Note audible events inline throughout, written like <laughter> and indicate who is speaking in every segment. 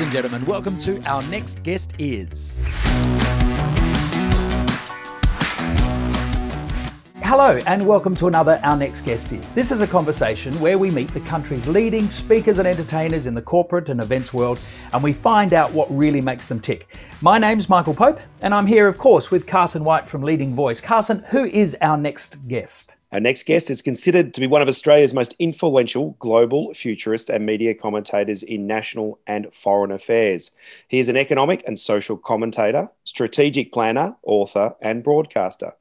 Speaker 1: Ladies and gentlemen, welcome to our next guest is. Hello, and welcome to another Our Next Guest Is. This is a conversation where we meet the country's leading speakers and entertainers in the corporate and events world, and we find out what really makes them tick. My name's Michael Pope, and I'm here, of course, with Carson White from Leading Voice. Carson, who is our next guest?
Speaker 2: Our next guest is considered to be one of Australia's most influential global futurist and media commentators in national and foreign affairs. He is an economic and social commentator, strategic planner, author, and broadcaster.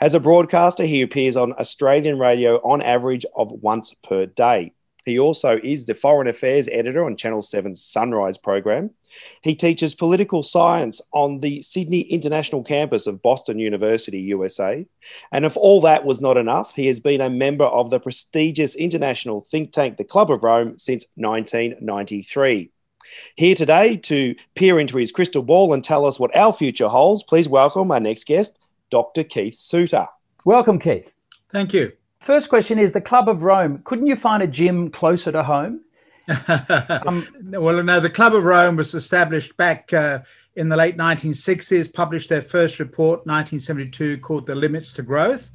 Speaker 2: As a broadcaster, he appears on Australian radio on average of once per day. He also is the foreign affairs editor on Channel 7's Sunrise program. He teaches political science on the Sydney International Campus of Boston University, USA. And if all that was not enough, he has been a member of the prestigious international think tank, the Club of Rome, since 1993. Here today to peer into his crystal ball and tell us what our future holds, please welcome our next guest, Dr. Keith Suter.
Speaker 1: Welcome, Keith.
Speaker 3: Thank you.
Speaker 1: First question is the Club of Rome. Couldn't you find a gym closer to home?
Speaker 3: um, <laughs> well, no, the Club of Rome was established back uh, in the late 1960s, published their first report, 1972, called The Limits to Growth.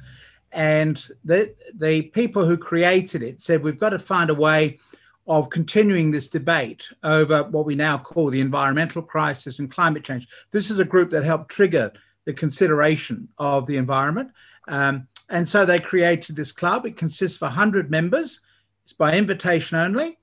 Speaker 3: And the, the people who created it said, we've got to find a way of continuing this debate over what we now call the environmental crisis and climate change. This is a group that helped trigger the consideration of the environment. Um, and so they created this club. It consists of 100 members. It's by invitation only.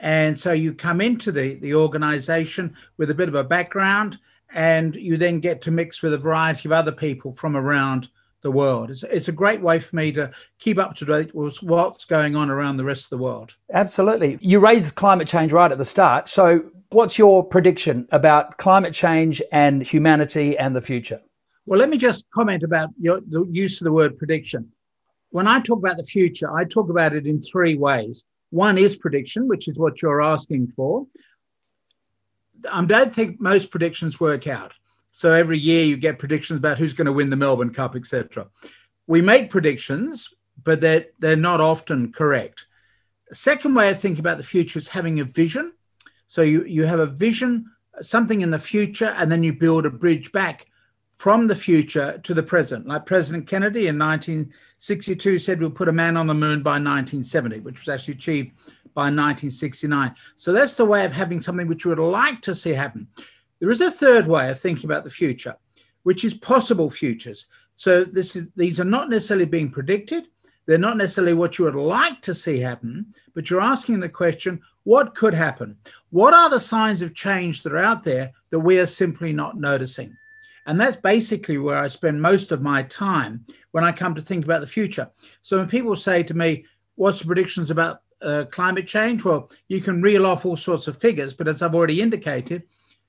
Speaker 3: And so you come into the, the organization with a bit of a background, and you then get to mix with a variety of other people from around the world. It's, it's a great way for me to keep up to date with what's going on around the rest of the world.
Speaker 1: Absolutely. You raised climate change right at the start. So, what's your prediction about climate change and humanity and the future?
Speaker 3: Well, let me just comment about your, the use of the word prediction. When I talk about the future, I talk about it in three ways. One is prediction, which is what you're asking for. I don't think most predictions work out. So every year you get predictions about who's going to win the Melbourne Cup, etc. We make predictions, but they're, they're not often correct. Second way of thinking about the future is having a vision. So you, you have a vision, something in the future, and then you build a bridge back from the future to the present. Like President Kennedy in 1962 said, we'll put a man on the moon by 1970, which was actually achieved by 1969. So that's the way of having something which you would like to see happen. There is a third way of thinking about the future, which is possible futures. So this is, these are not necessarily being predicted. They're not necessarily what you would like to see happen, but you're asking the question, what could happen? What are the signs of change that are out there that we are simply not noticing? And that's basically where I spend most of my time when I come to think about the future. So when people say to me, What's the predictions about uh, climate change? Well, you can reel off all sorts of figures, but as I've already indicated,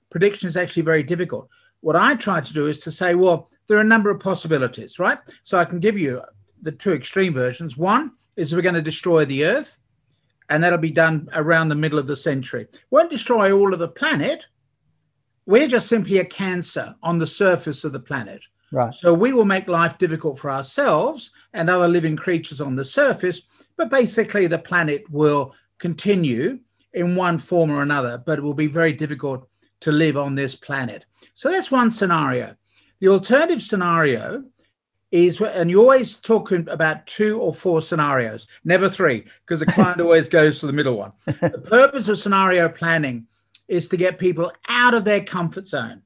Speaker 3: prediction is actually very difficult. What I try to do is to say, well, there are a number of possibilities, right? So I can give you the two extreme versions. One is we're going to destroy the Earth, and that'll be done around the middle of the century. Won't destroy all of the planet, we're just simply a cancer on the surface of the planet.
Speaker 1: Right.
Speaker 3: So we will make life difficult for ourselves and other living creatures on the surface, but basically the planet will continue in one form or another, but it will be very difficult to live on this planet. So that's one scenario. The alternative scenario is, and you always talk about two or four scenarios, never three, because the client <laughs> always goes to the middle one. The purpose of scenario planning is to get people out of their comfort zone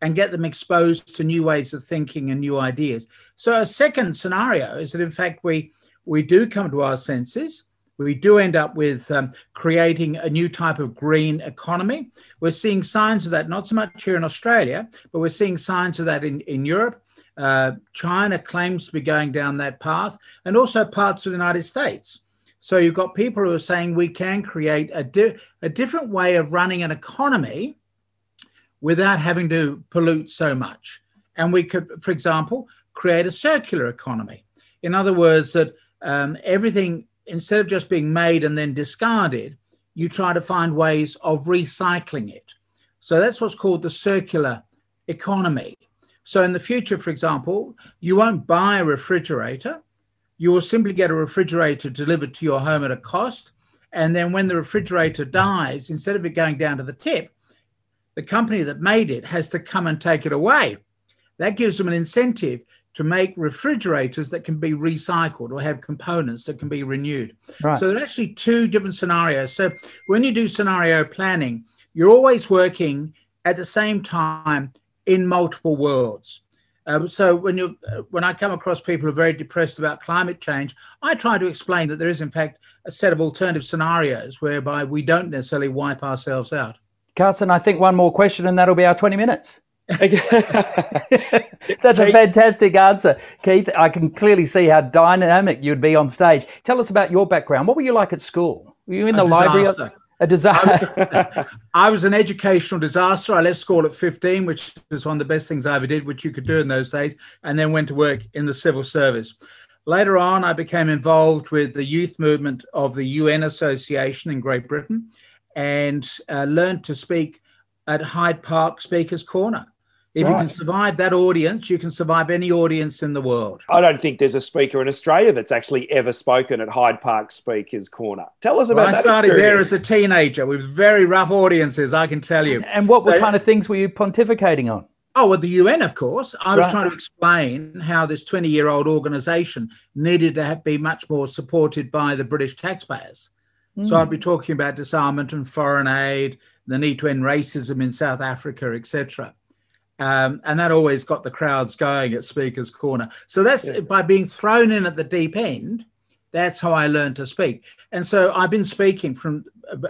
Speaker 3: and get them exposed to new ways of thinking and new ideas. So a second scenario is that in fact we we do come to our senses. We do end up with um, creating a new type of green economy. We're seeing signs of that, not so much here in Australia, but we're seeing signs of that in, in Europe. Uh, China claims to be going down that path, and also parts of the United States. So you've got people who are saying we can create a, di- a different way of running an economy without having to pollute so much. And we could, for example, create a circular economy. In other words, that um, everything, instead of just being made and then discarded, you try to find ways of recycling it. So that's what's called the circular economy. So in the future, for example, you won't buy a refrigerator you will simply get a refrigerator delivered to your home at a cost. And then when the refrigerator dies, instead of it going down to the tip, the company that made it has to come and take it away. That gives them an incentive to make refrigerators that can be recycled or have components that can be renewed. Right. So there are actually two different scenarios. So when you do scenario planning, you're always working at the same time in multiple worlds. Um, so when you when I come across people who are very depressed about climate change, I try to explain that there is in fact a set of alternative scenarios whereby we don't necessarily wipe ourselves out.
Speaker 1: Carson, I think one more question and that'll be our 20 minutes. <laughs> That's a fantastic answer, Keith. I can clearly see how dynamic you'd be on stage. Tell us about your background. What were you like at school? Were you in the library? A disaster. <laughs>
Speaker 3: I was an educational disaster. I left school at 15, which was one of the best things I ever did, which you could do in those days, and then went to work in the civil service. Later on, I became involved with the youth movement of the UN Association in Great Britain and uh, learned to speak at Hyde Park Speaker's Corner. If right. you can survive that audience, you can survive any audience in the world.
Speaker 2: I don't think there's a speaker in Australia that's actually ever spoken at Hyde Park Speakers Corner. Tell us about well,
Speaker 3: I started experience. there as a teenager with very rough audiences, I can tell you.
Speaker 1: And what were kind of things were you pontificating on?
Speaker 3: Oh, with the UN, of course. I was right. trying to explain how this 20 year old organization needed to be much more supported by the British taxpayers. Mm. So I'd be talking about disarmament and foreign aid, the need to end racism in South Africa, etc. Um, and that always got the crowds going at Speaker's Corner. So that's yeah. by being thrown in at the deep end. That's how I learned to speak. And so I've been speaking from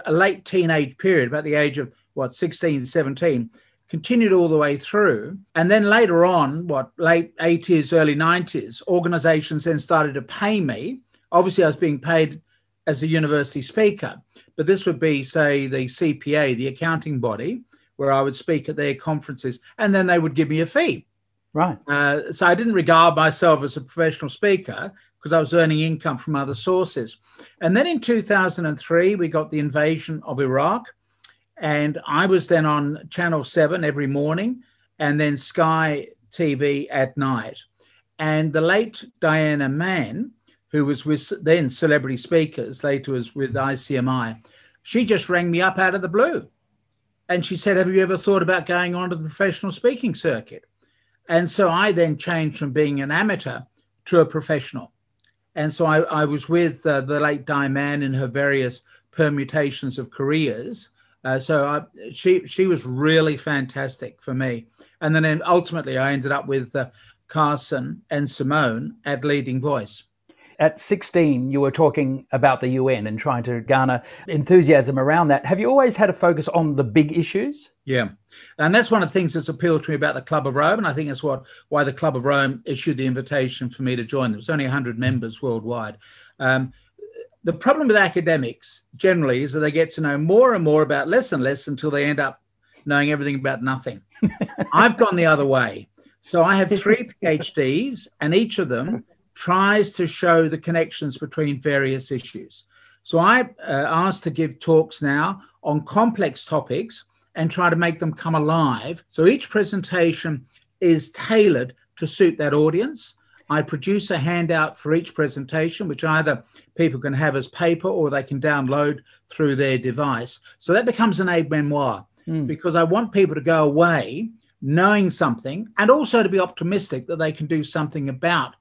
Speaker 3: a late teenage period, about the age of what, 16, 17, continued all the way through. And then later on, what, late 80s, early 90s, organizations then started to pay me. Obviously, I was being paid as a university speaker, but this would be, say, the CPA, the accounting body where I would speak at their conferences, and then they would give me a fee.
Speaker 1: Right.
Speaker 3: Uh, so I didn't regard myself as a professional speaker because I was earning income from other sources. And then in 2003, we got the invasion of Iraq. And I was then on Channel 7 every morning and then Sky TV at night. And the late Diana Mann, who was with then Celebrity Speakers, later was with ICMI, she just rang me up out of the blue and she said, Have you ever thought about going on to the professional speaking circuit? And so I then changed from being an amateur to a professional. And so I, I was with uh, the late Diane in her various permutations of careers. Uh, so I, she she was really fantastic for me. And then ultimately I ended up with uh, Carson and Simone at Leading Voice.
Speaker 1: At 16, you were talking about the UN and trying to garner enthusiasm around that. Have you always had a focus on the big issues?
Speaker 3: Yeah. And that's one of the things that's appealed to me about the Club of Rome. And I think that's what why the Club of Rome issued the invitation for me to join. There was only 100 members worldwide. Um, the problem with academics generally is that they get to know more and more about less and less until they end up knowing everything about nothing. <laughs> I've gone the other way. So I have three <laughs> PhDs, and each of them tries to show the connections between various issues. So I uh, asked to give talks now on complex topics and try to make them come alive. So each presentation is tailored to suit that audience. I produce a handout for each presentation, which either people can have as paper or they can download through their device. So that becomes an aid memoir mm. because I want people to go away knowing something and also to be optimistic that they can do something about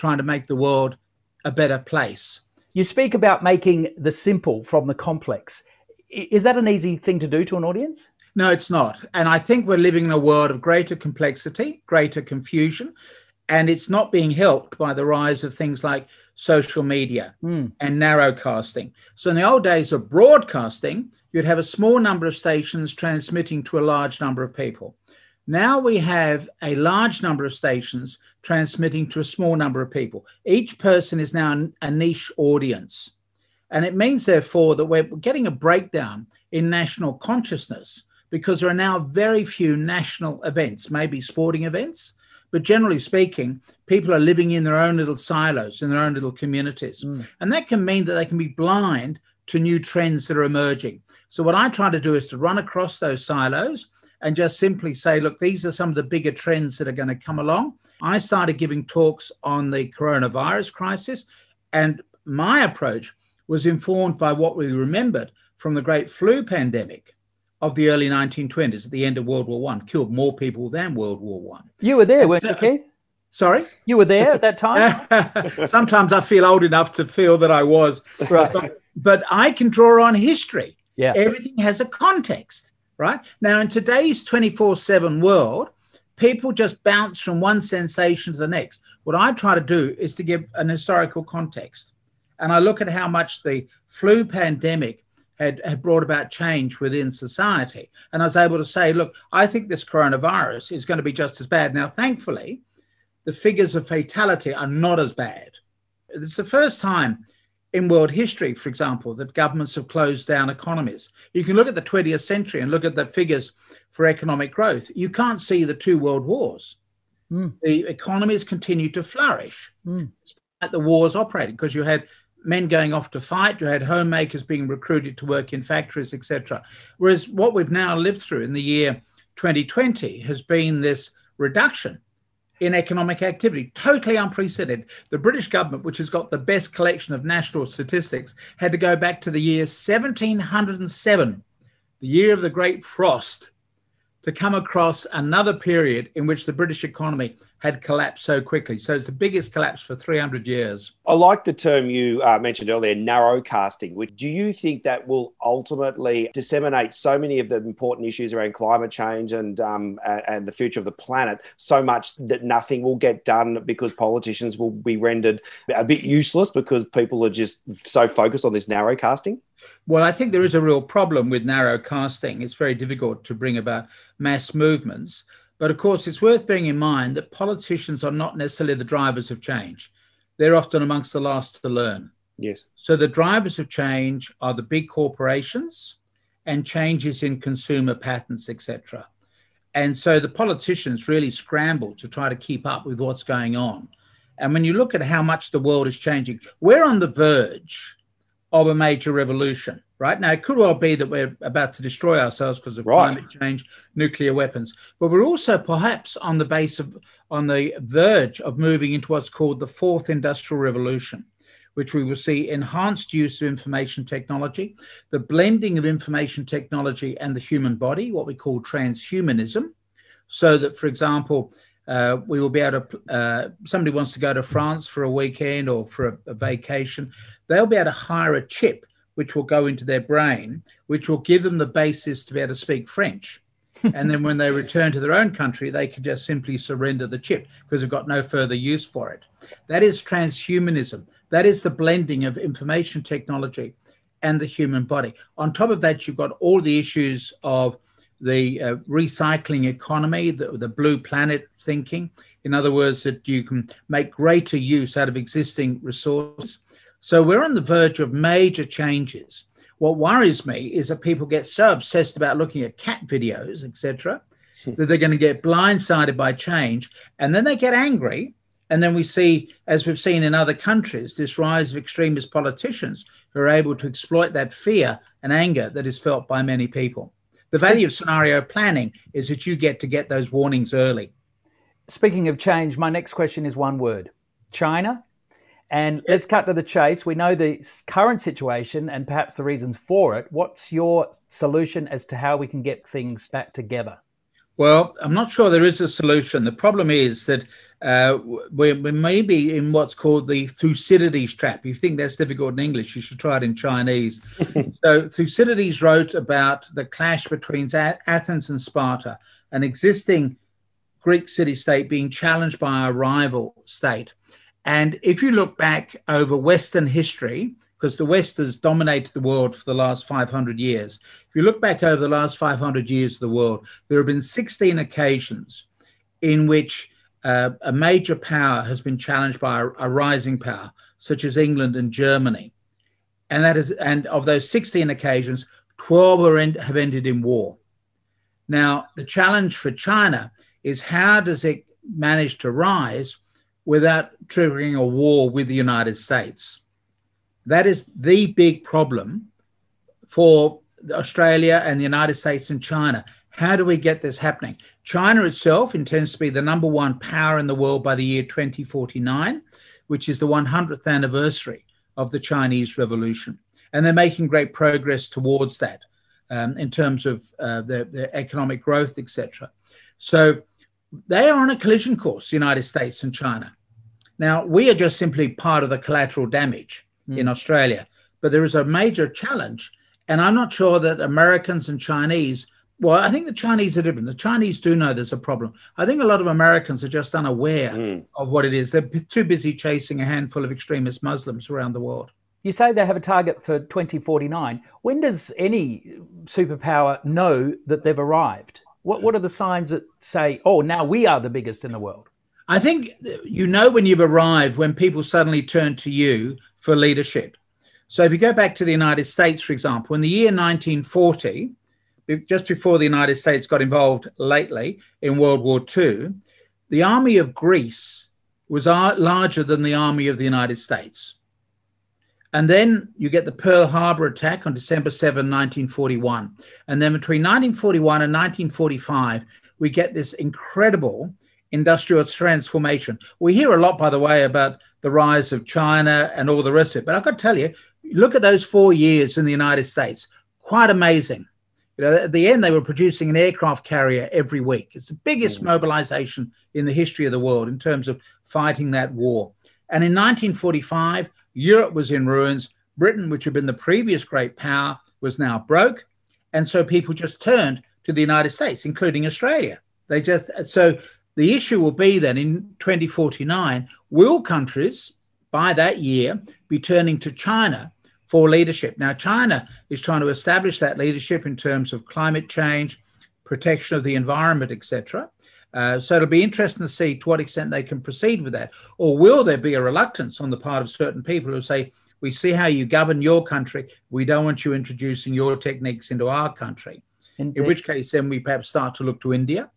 Speaker 3: trying to make the world a better place.
Speaker 1: You speak about making the simple from the complex. Is that an easy thing to do to an audience?
Speaker 3: No, it's not. And I think we're living in a world of greater complexity, greater confusion, and it's not being helped by the rise of things like social media mm. and narrowcasting. So, in the old days of broadcasting, you'd have a small number of stations transmitting to a large number of people. Now we have a large number of stations transmitting to a small number of people. Each person is now a niche audience. And it means, therefore, that we're getting a breakdown in national consciousness because there are now very few national events, maybe sporting events, but generally speaking, people are living in their own little silos, in their own little communities. Mm. And that can mean that they can be blind to new trends that are emerging. So, what I try to do is to run across those silos and just simply say, look, these are some of the bigger trends that are going to come along. I started giving talks on the coronavirus crisis, and my approach was informed by what we remembered from the great flu pandemic, of the early 1920s at the end of World War One killed more people than World War One.
Speaker 1: You were there, weren't you, Keith?
Speaker 3: Sorry?
Speaker 1: You were there at that <laughs> time?
Speaker 3: Sometimes I feel old enough to feel that I was.
Speaker 1: Right.
Speaker 3: But, but I can draw on history.
Speaker 1: Yeah.
Speaker 3: Everything has a context, right? Now, in today's 24 7 world, people just bounce from one sensation to the next. What I try to do is to give an historical context. And I look at how much the flu pandemic had, had brought about change within society. And I was able to say, look, I think this coronavirus is going to be just as bad. Now, thankfully, the figures of fatality are not as bad. It's the first time in world history, for example, that governments have closed down economies. You can look at the 20th century and look at the figures for economic growth. You can't see the two world wars. Mm. The economies continued to flourish mm. at the wars operating because you had men going off to fight, you had homemakers being recruited to work in factories, etc. Whereas what we've now lived through in the year 2020 has been this reduction in economic activity, totally unprecedented. The British government, which has got the best collection of national statistics, had to go back to the year 1707, the year of the Great Frost, to come across another period in which the British economy had collapsed so quickly. So it's the biggest collapse for 300 years.
Speaker 2: I like the term you uh, mentioned earlier, narrow casting. Which do you think that will ultimately disseminate so many of the important issues around climate change and um, and the future of the planet so much that nothing will get done because politicians will be rendered a bit useless because people are just so focused on this narrow casting?
Speaker 3: Well, I think there is a real problem with narrow casting. It's very difficult to bring about mass movements. But of course, it's worth bearing in mind that politicians are not necessarily the drivers of change. They're often amongst the last to learn.
Speaker 2: Yes.
Speaker 3: So the drivers of change are the big corporations and changes in consumer patterns, etc. And so the politicians really scramble to try to keep up with what's going on. And when you look at how much the world is changing, we're on the verge of a major revolution right? Now, it could well be that we're about to destroy ourselves because of right. climate change, nuclear weapons, but we're also perhaps on the base of, on the verge of moving into what's called the fourth industrial revolution, which we will see enhanced use of information technology, the blending of information technology and the human body, what we call transhumanism, so that, for example, uh, we will be able to, uh, somebody wants to go to France for a weekend or for a, a vacation, they'll be able to hire a chip which will go into their brain, which will give them the basis to be able to speak French. <laughs> and then when they return to their own country, they can just simply surrender the chip because they've got no further use for it. That is transhumanism. That is the blending of information technology and the human body. On top of that, you've got all the issues of the uh, recycling economy, the, the blue planet thinking. In other words, that you can make greater use out of existing resources so we're on the verge of major changes. What worries me is that people get so obsessed about looking at cat videos, etc., hmm. that they're going to get blindsided by change, and then they get angry. And then we see, as we've seen in other countries, this rise of extremist politicians who are able to exploit that fear and anger that is felt by many people. The value of scenario planning is that you get to get those warnings early.
Speaker 1: Speaking of change, my next question is one word China and let's cut to the chase. We know the current situation and perhaps the reasons for it. What's your solution as to how we can get things back together?
Speaker 3: Well, I'm not sure there is a solution. The problem is that uh, we, we may be in what's called the Thucydides trap. You think that's difficult in English, you should try it in Chinese. <laughs> so, Thucydides wrote about the clash between Athens and Sparta, an existing Greek city state being challenged by a rival state. And if you look back over Western history, because the West has dominated the world for the last 500 years, if you look back over the last 500 years of the world, there have been 16 occasions in which uh, a major power has been challenged by a, a rising power, such as England and Germany. And that is, and of those 16 occasions, 12 in, have ended in war. Now, the challenge for China is how does it manage to rise without triggering a war with the United States. That is the big problem for Australia and the United States and China. How do we get this happening? China itself intends to be the number one power in the world by the year 2049, which is the 100th anniversary of the Chinese Revolution. And they're making great progress towards that. um, in terms of uh, their, their economic growth, etc. So they are on a collision course, the United States and China. Now, we are just simply part of the collateral damage mm. in Australia, but there is a major challenge. And I'm not sure that Americans and Chinese, well, I think the Chinese are different. The Chinese do know there's a problem. I think a lot of Americans are just unaware mm. of what it is. They're too busy chasing a handful of extremist Muslims around the world.
Speaker 1: You say they have a target for 2049. When does any superpower know that they've arrived? What, what are the signs that say, oh, now we are the biggest in the world?
Speaker 3: I think you know when you've arrived when people suddenly turn to you for leadership. So if you go back to the United States, for example, in the year 1940, just before the United States got involved lately in World War II, the army of Greece was uh, larger than the army of the United States. And then you get the Pearl Harbor attack on December 7, 1941. And then between 1941 and 1945, we get this incredible industrial transformation. We hear a lot, by the way, about the rise of China and all the rest of it. But I've got to tell you, look at those four years in the United States. Quite amazing. You know, at the end, they were producing an aircraft carrier every week. It's the biggest mm. mobilization in the history of the world in terms of fighting that war. And in 1945, Europe was in ruins. Britain, which had been the previous great power, was now broke. And so people just turned to the United States, including Australia. They just, so the issue will be then in 2049, will countries by that year be turning to China for leadership? Now, China is trying to establish that leadership in terms of climate change, protection of the environment, etc. Uh, so it'll be interesting to see to what extent they can proceed with that. Or will there be a reluctance on the part of certain people who say, we see how you govern your country. We don't want you introducing your techniques into our country. Indeed. In which case, then we perhaps start to look to India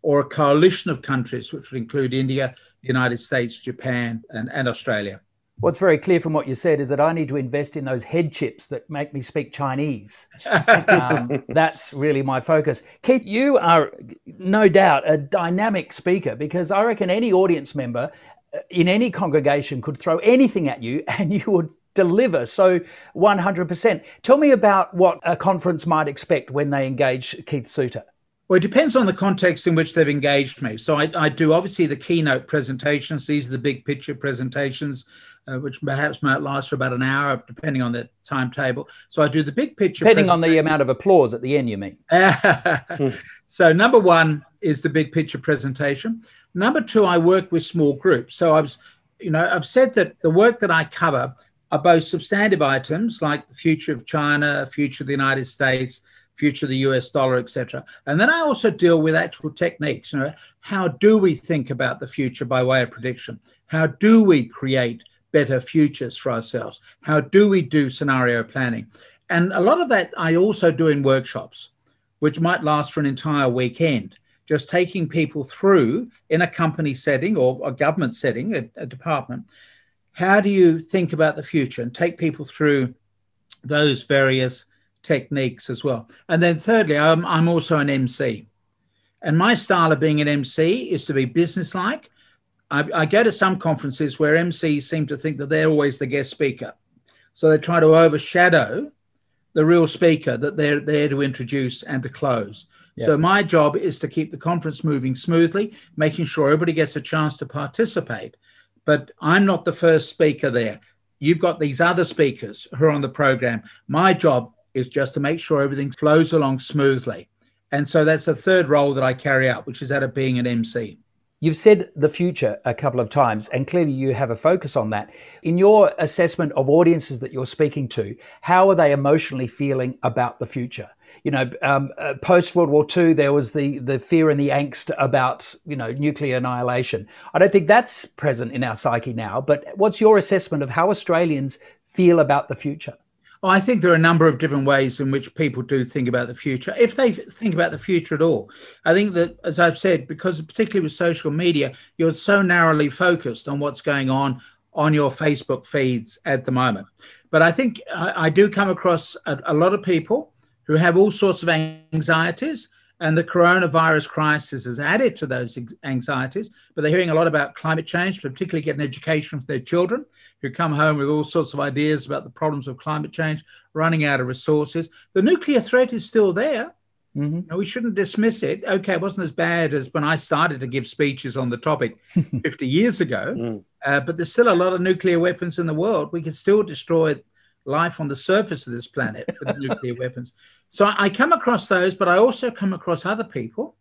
Speaker 3: or a coalition of countries, which would include India, the United States, Japan, and, and Australia.
Speaker 1: What's very clear from what you said is that I need to invest in those head chips that make me speak Chinese. <laughs> um, that's really my focus. Keith, you are no doubt a dynamic speaker because I reckon any audience member uh, in any congregation could throw anything at you <laughs> and you would deliver so 100%. Tell me about what a conference might expect when they engage Keith Suter.
Speaker 3: Well, it depends on the context in which they've engaged me. So I, I do obviously the keynote presentations. These are the big picture presentations uh, which perhaps might last for about an hour, depending on the timetable. So I do the big picture.
Speaker 1: Depending on the amount of applause at the end, you mean? <laughs>
Speaker 3: so number one is the big picture presentation. Number two, I work with small groups. So I was, you know, I've said that the work that I cover are both substantive items like the future of China, future of the United States, future of the US dollar, etc. And then I also deal with actual techniques. You know, how do we think about the future by way of prediction? How do we create better futures for ourselves? How do we do scenario planning? And a lot of that I also do in workshops, which might last for an entire weekend, just taking people through in a company setting or a government setting, a, a department. How do you think about the future and take people through those various techniques as well? And then, thirdly, I'm, I'm also an MC. And my style of being an MC is to be businesslike I, I go to some conferences where MCs seem to think that they're always the guest speaker. So they try to overshadow the real speaker that they're there to introduce and to close. Yeah. So my job is to keep the conference moving smoothly, making sure everybody gets a chance to participate. But I'm not the first speaker there. You've got these other speakers who are on the program. My job is just to make sure everything flows along smoothly. And so that's the third role that I carry out, which is that of being an MC.
Speaker 1: You've said the future a couple of times, and clearly you have a focus on that. In your assessment of audiences that you're speaking to, how are they emotionally feeling about the future? You know, um, uh, post World War II, there was the the fear and the angst about you know nuclear annihilation. I don't think that's present in our psyche now. But what's your assessment of how Australians feel about the future?
Speaker 3: I think there are a number of different ways in which people do think about the future, if they think about the future at all. I think that, as I've said, because particularly with social media, you're so narrowly focused on what's going on on your Facebook feeds at the moment. But I think I, I do come across a, a lot of people who have all sorts of anxieties and the coronavirus crisis has added to those anxieties, but they're hearing a lot about climate change, particularly getting education for their children, who come home with all sorts of ideas about the problems of climate change, running out of resources. The nuclear threat is still there. Mm-hmm. we shouldn't dismiss it. Okay, it wasn't as bad as when I started to give speeches on the topic <laughs> 50 years ago, mm. uh, but there's still a lot of nuclear weapons in the world. We can still destroy life on the surface of this planet with <laughs> nuclear weapons. So I come across those, but I also come across other people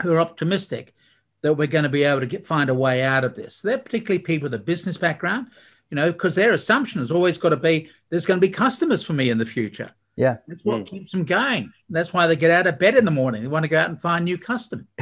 Speaker 3: who are optimistic that we're going to be able to get find a way out of this. They're particularly people with a business background, you know, because their assumption has always got to be there's going to be customers for me in the future.
Speaker 1: Yeah.
Speaker 3: That's what mm. keeps them going. That's why they get out of bed in the morning. They want to go out and find new customers. <laughs>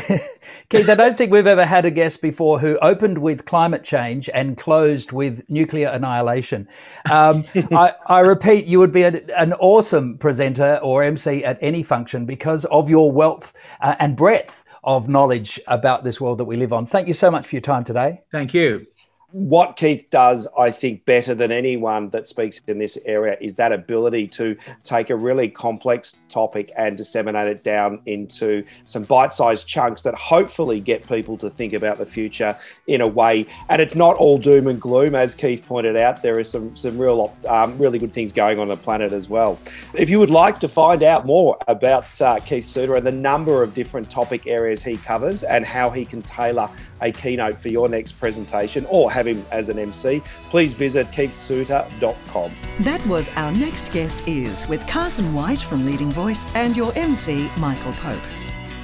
Speaker 1: Keith, I don't think we've ever had a guest before who opened with climate change and closed with nuclear annihilation. Um, <laughs> I, I, repeat, you would be a, an awesome presenter or MC at any function because of your wealth uh, and breadth of knowledge about this world that we live on. Thank you so much for your time today.
Speaker 3: Thank you
Speaker 2: what Keith does, I think, better than anyone that speaks in this area is that ability to take a really complex topic and disseminate it down into some bite sized chunks that hopefully get people to think about the future in a way. And it's not all doom and gloom, as Keith pointed out. There are some, some real, um, really good things going on the planet as well. If you would like to find out more about uh, Keith Suter and the number of different topic areas he covers and how he can tailor a keynote for your next presentation or have him as an MC, please visit keithsuter.com.
Speaker 4: That was Our Next Guest Is with Carson White from Leading Voice and your MC, Michael Pope.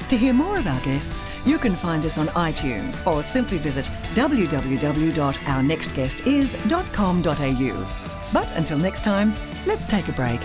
Speaker 4: To hear more of our guests, you can find us on iTunes or simply visit www.ournextguestis.com.au. But until next time, let's take a break.